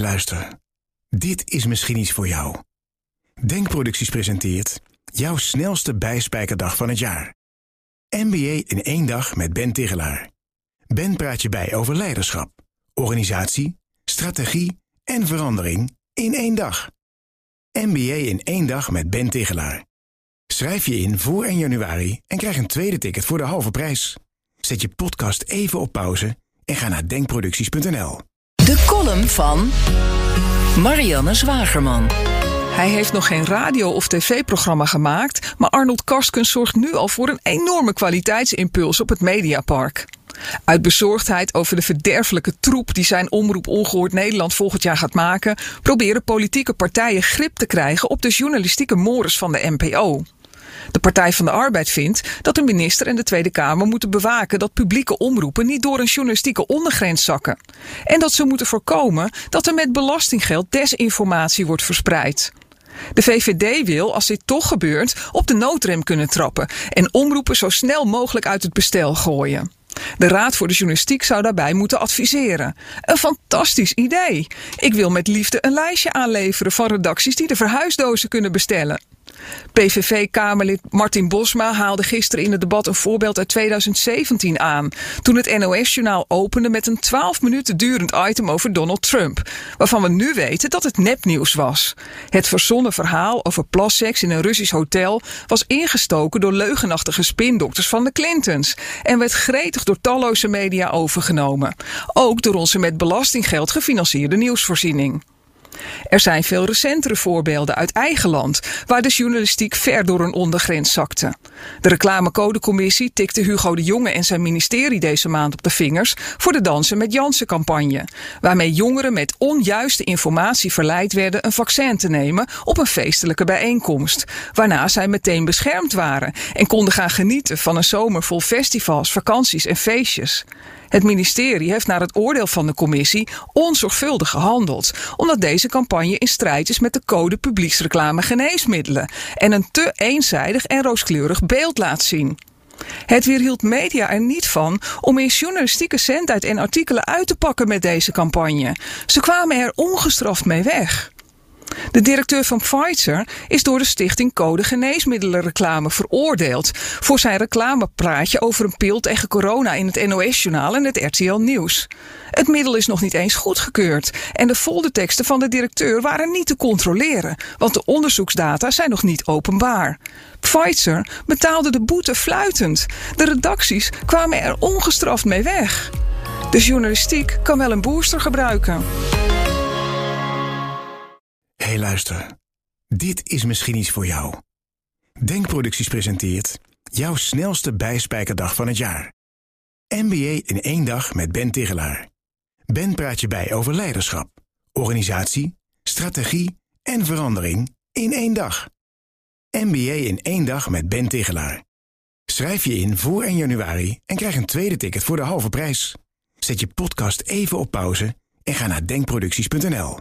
luister. Dit is misschien iets voor jou. Denkproducties presenteert jouw snelste bijspijkerdag van het jaar. MBA in één dag met Ben Tigelaar. Ben praat je bij over leiderschap, organisatie, strategie en verandering in één dag. MBA in één dag met Ben Tigelaar. Schrijf je in voor 1 januari en krijg een tweede ticket voor de halve prijs. Zet je podcast even op pauze en ga naar denkproducties.nl. De column van Marianne Zwagerman. Hij heeft nog geen radio- of tv-programma gemaakt, maar Arnold Karskens zorgt nu al voor een enorme kwaliteitsimpuls op het Mediapark. Uit bezorgdheid over de verderfelijke troep die zijn omroep Ongehoord Nederland volgend jaar gaat maken, proberen politieke partijen grip te krijgen op de journalistieke mores van de NPO. De Partij van de Arbeid vindt dat de minister en de Tweede Kamer moeten bewaken dat publieke omroepen niet door een journalistieke ondergrens zakken. En dat ze moeten voorkomen dat er met belastinggeld desinformatie wordt verspreid. De VVD wil, als dit toch gebeurt, op de noodrem kunnen trappen en omroepen zo snel mogelijk uit het bestel gooien. De Raad voor de Journalistiek zou daarbij moeten adviseren. Een fantastisch idee. Ik wil met liefde een lijstje aanleveren van redacties die de verhuisdozen kunnen bestellen. PVV-Kamerlid Martin Bosma haalde gisteren in het debat een voorbeeld uit 2017 aan. Toen het NOS-journaal opende met een 12 minuten durend item over Donald Trump. Waarvan we nu weten dat het nepnieuws was. Het verzonnen verhaal over plasseks in een Russisch hotel was ingestoken door leugenachtige spindokters van de Clintons. En werd gretig door talloze media overgenomen. Ook door onze met belastinggeld gefinancierde nieuwsvoorziening. Er zijn veel recentere voorbeelden uit eigen land, waar de journalistiek ver door een ondergrens zakte. De reclamecodecommissie tikte Hugo de Jonge en zijn ministerie deze maand op de vingers voor de Dansen met Jansen campagne, waarmee jongeren met onjuiste informatie verleid werden een vaccin te nemen op een feestelijke bijeenkomst, waarna zij meteen beschermd waren en konden gaan genieten van een zomer vol festivals, vakanties en feestjes. Het ministerie heeft naar het oordeel van de commissie onzorgvuldig gehandeld, omdat deze campagne in strijd is met de code publieksreclame geneesmiddelen en een te eenzijdig en rooskleurig beeld laat zien. Het weerhield media er niet van om in journalistieke zendtijd en artikelen uit te pakken met deze campagne. Ze kwamen er ongestraft mee weg. De directeur van Pfizer is door de stichting Code Geneesmiddelenreclame veroordeeld voor zijn reclamepraatje over een pil tegen corona in het NOS-journaal en het RTL Nieuws. Het middel is nog niet eens goedgekeurd en de folderteksten van de directeur waren niet te controleren, want de onderzoeksdata zijn nog niet openbaar. Pfizer betaalde de boete fluitend. De redacties kwamen er ongestraft mee weg. De journalistiek kan wel een booster gebruiken. Hey, luister. Dit is misschien iets voor jou. Denkproducties presenteert jouw snelste bijspijkerdag van het jaar. MBA in één dag met Ben Tigelaar. Ben praat je bij over leiderschap, organisatie, strategie en verandering in één dag. MBA in één dag met Ben Tigelaar. Schrijf je in voor 1 januari en krijg een tweede ticket voor de halve prijs. Zet je podcast even op pauze en ga naar denkproducties.nl.